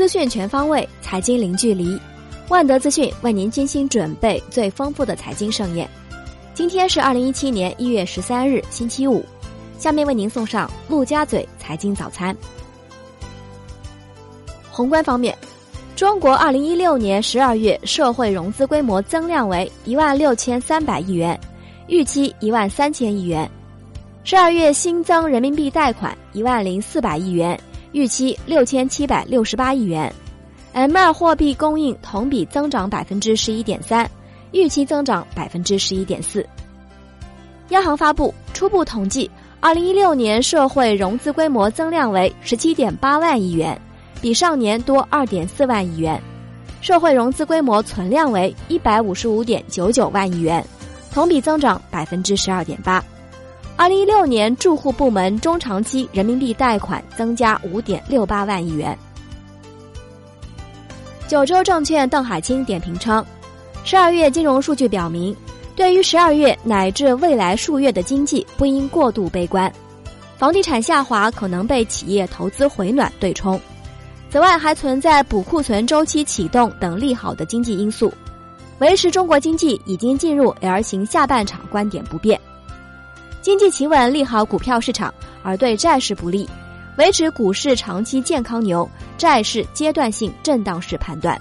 资讯全方位，财经零距离。万德资讯为您精心准备最丰富的财经盛宴。今天是二零一七年一月十三日，星期五。下面为您送上陆家嘴财经早餐。宏观方面，中国二零一六年十二月社会融资规模增量为一万六千三百亿元，预期一万三千亿元。十二月新增人民币贷款一万零四百亿元。预期六千七百六十八亿元，M 二货币供应同比增长百分之十一点三，预期增长百分之十一点四。央行发布初步统计，二零一六年社会融资规模增量为十七点八万亿元，比上年多二点四万亿元，社会融资规模存量为一百五十五点九九万亿元，同比增长百分之十二点八。二零一六年住户部门中长期人民币贷款增加五点六八万亿元。九州证券邓海清点评称，十二月金融数据表明，对于十二月乃至未来数月的经济不应过度悲观，房地产下滑可能被企业投资回暖对冲。此外，还存在补库存周期启动等利好的经济因素，维持中国经济已经进入 L 型下半场观点不变。经济企稳利好股票市场，而对债市不利，维持股市长期健康牛，债市阶段性震荡式判断。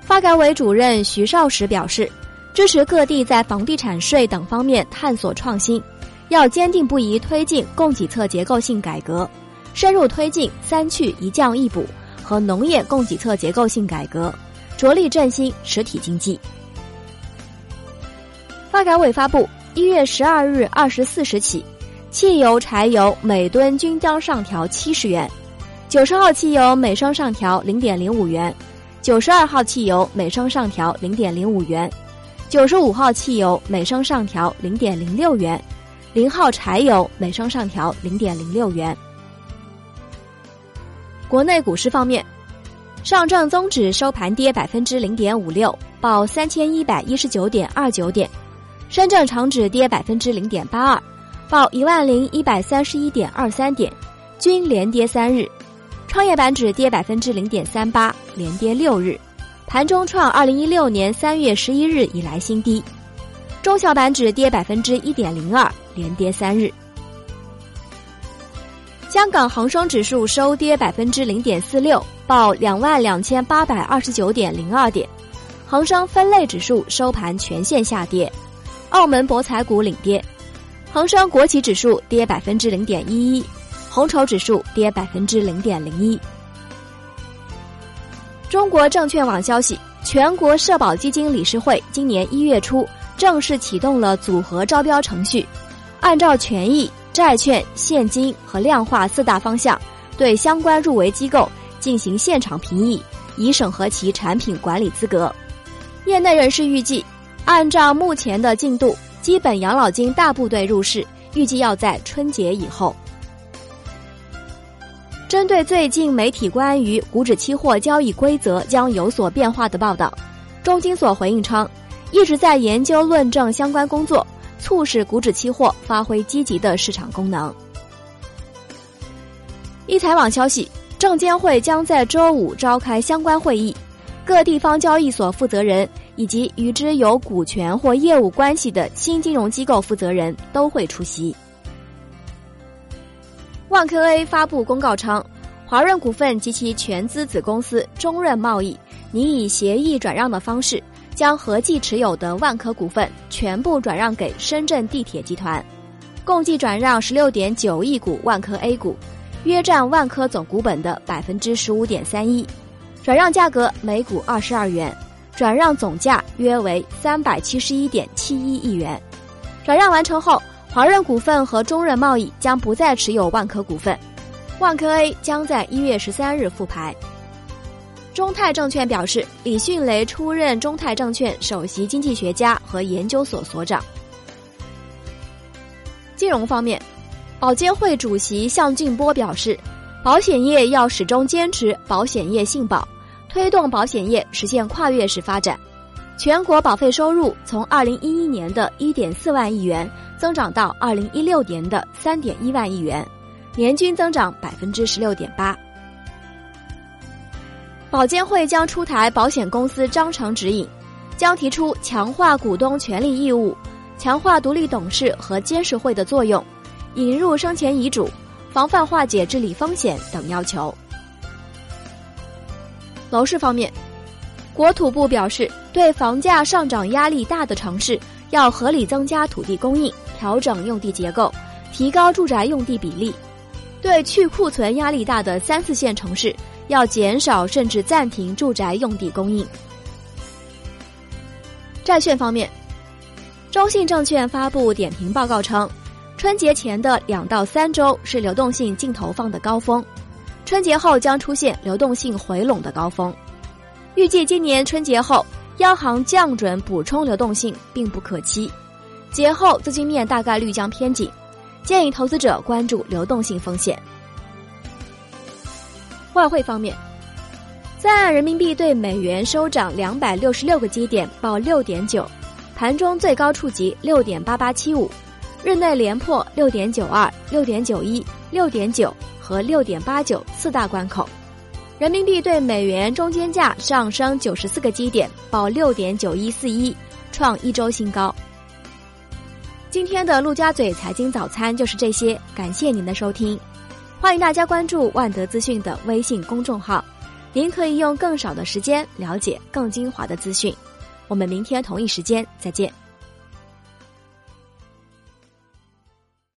发改委主任徐绍时表示，支持各地在房地产税等方面探索创新，要坚定不移推进供给侧结构性改革，深入推进“三去一降一补”和农业供给侧结构性改革，着力振兴实体经济。发改委发布。一月十二日二十四时起，汽油、柴油每吨均将上调七十元，九十号汽油每升上调零点零五元，九十二号汽油每升上调零点零五元，九十五号汽油每升上调零点零六元，零号柴油每升上调零点零六元。国内股市方面，上证综指收盘跌百分之零点五六，报三千一百一十九点二九点。深圳成指跌百分之零点八二，报一万零一百三十一点二三点，均连跌三日。创业板指跌百分之零点三八，连跌六日，盘中创二零一六年三月十一日以来新低。中小板指跌百分之一点零二，连跌三日。香港恒生指数收跌百分之零点四六，报两万两千八百二十九点零二点。恒生分类指数收盘全线下跌。澳门博彩股领跌，恒生国企指数跌百分之零点一一，红筹指数跌百分之零点零一。中国证券网消息，全国社保基金理事会今年一月初正式启动了组合招标程序，按照权益、债券、现金和量化四大方向，对相关入围机构进行现场评议，以审核其产品管理资格。业内人士预计。按照目前的进度，基本养老金大部队入市，预计要在春节以后。针对最近媒体关于股指期货交易规则将有所变化的报道，中金所回应称，一直在研究论证相关工作，促使股指期货发挥积极的市场功能。一财网消息，证监会将在周五召开相关会议，各地方交易所负责人。以及与之有股权或业务关系的新金融机构负责人都会出席。万科 A 发布公告称，华润股份及其全资子公司中润贸易拟以协议转让的方式，将合计持有的万科股份全部转让给深圳地铁集团，共计转让十六点九亿股万科 A 股，约占万科总股本的百分之十五点三一，转让价格每股二十二元。转让总价约为三百七十一点七一亿元。转让完成后，华润股份和中润贸易将不再持有万科股份，万科 A 将在一月十三日复牌。中泰证券表示，李迅雷出任中泰证券首席经济学家和研究所所长。金融方面，保监会主席向俊波表示，保险业要始终坚持保险业信保。推动保险业实现跨越式发展，全国保费收入从二零一一年的一点四万亿元增长到二零一六年的三点一万亿元，年均增长百分之十六点八。保监会将出台保险公司章程指引，将提出强化股东权利义务、强化独立董事和监事会的作用、引入生前遗嘱、防范化解治理风险等要求。楼市方面，国土部表示，对房价上涨压力大的城市，要合理增加土地供应，调整用地结构，提高住宅用地比例；对去库存压力大的三四线城市，要减少甚至暂停住宅用地供应。债券方面，中信证券发布点评报告称，春节前的两到三周是流动性净投放的高峰。春节后将出现流动性回笼的高峰，预计今年春节后央行降准补充流动性并不可期，节后资金面大概率将偏紧，建议投资者关注流动性风险。外汇方面，在岸人民币对美元收涨两百六十六个基点，报六点九，盘中最高触及六点八八七五，日内连破六点九二、六点九一、六点九。和六点八九四大关口，人民币对美元中间价上升九十四个基点，报六点九一四一，创一周新高。今天的陆家嘴财经早餐就是这些，感谢您的收听，欢迎大家关注万德资讯的微信公众号，您可以用更少的时间了解更精华的资讯。我们明天同一时间再见。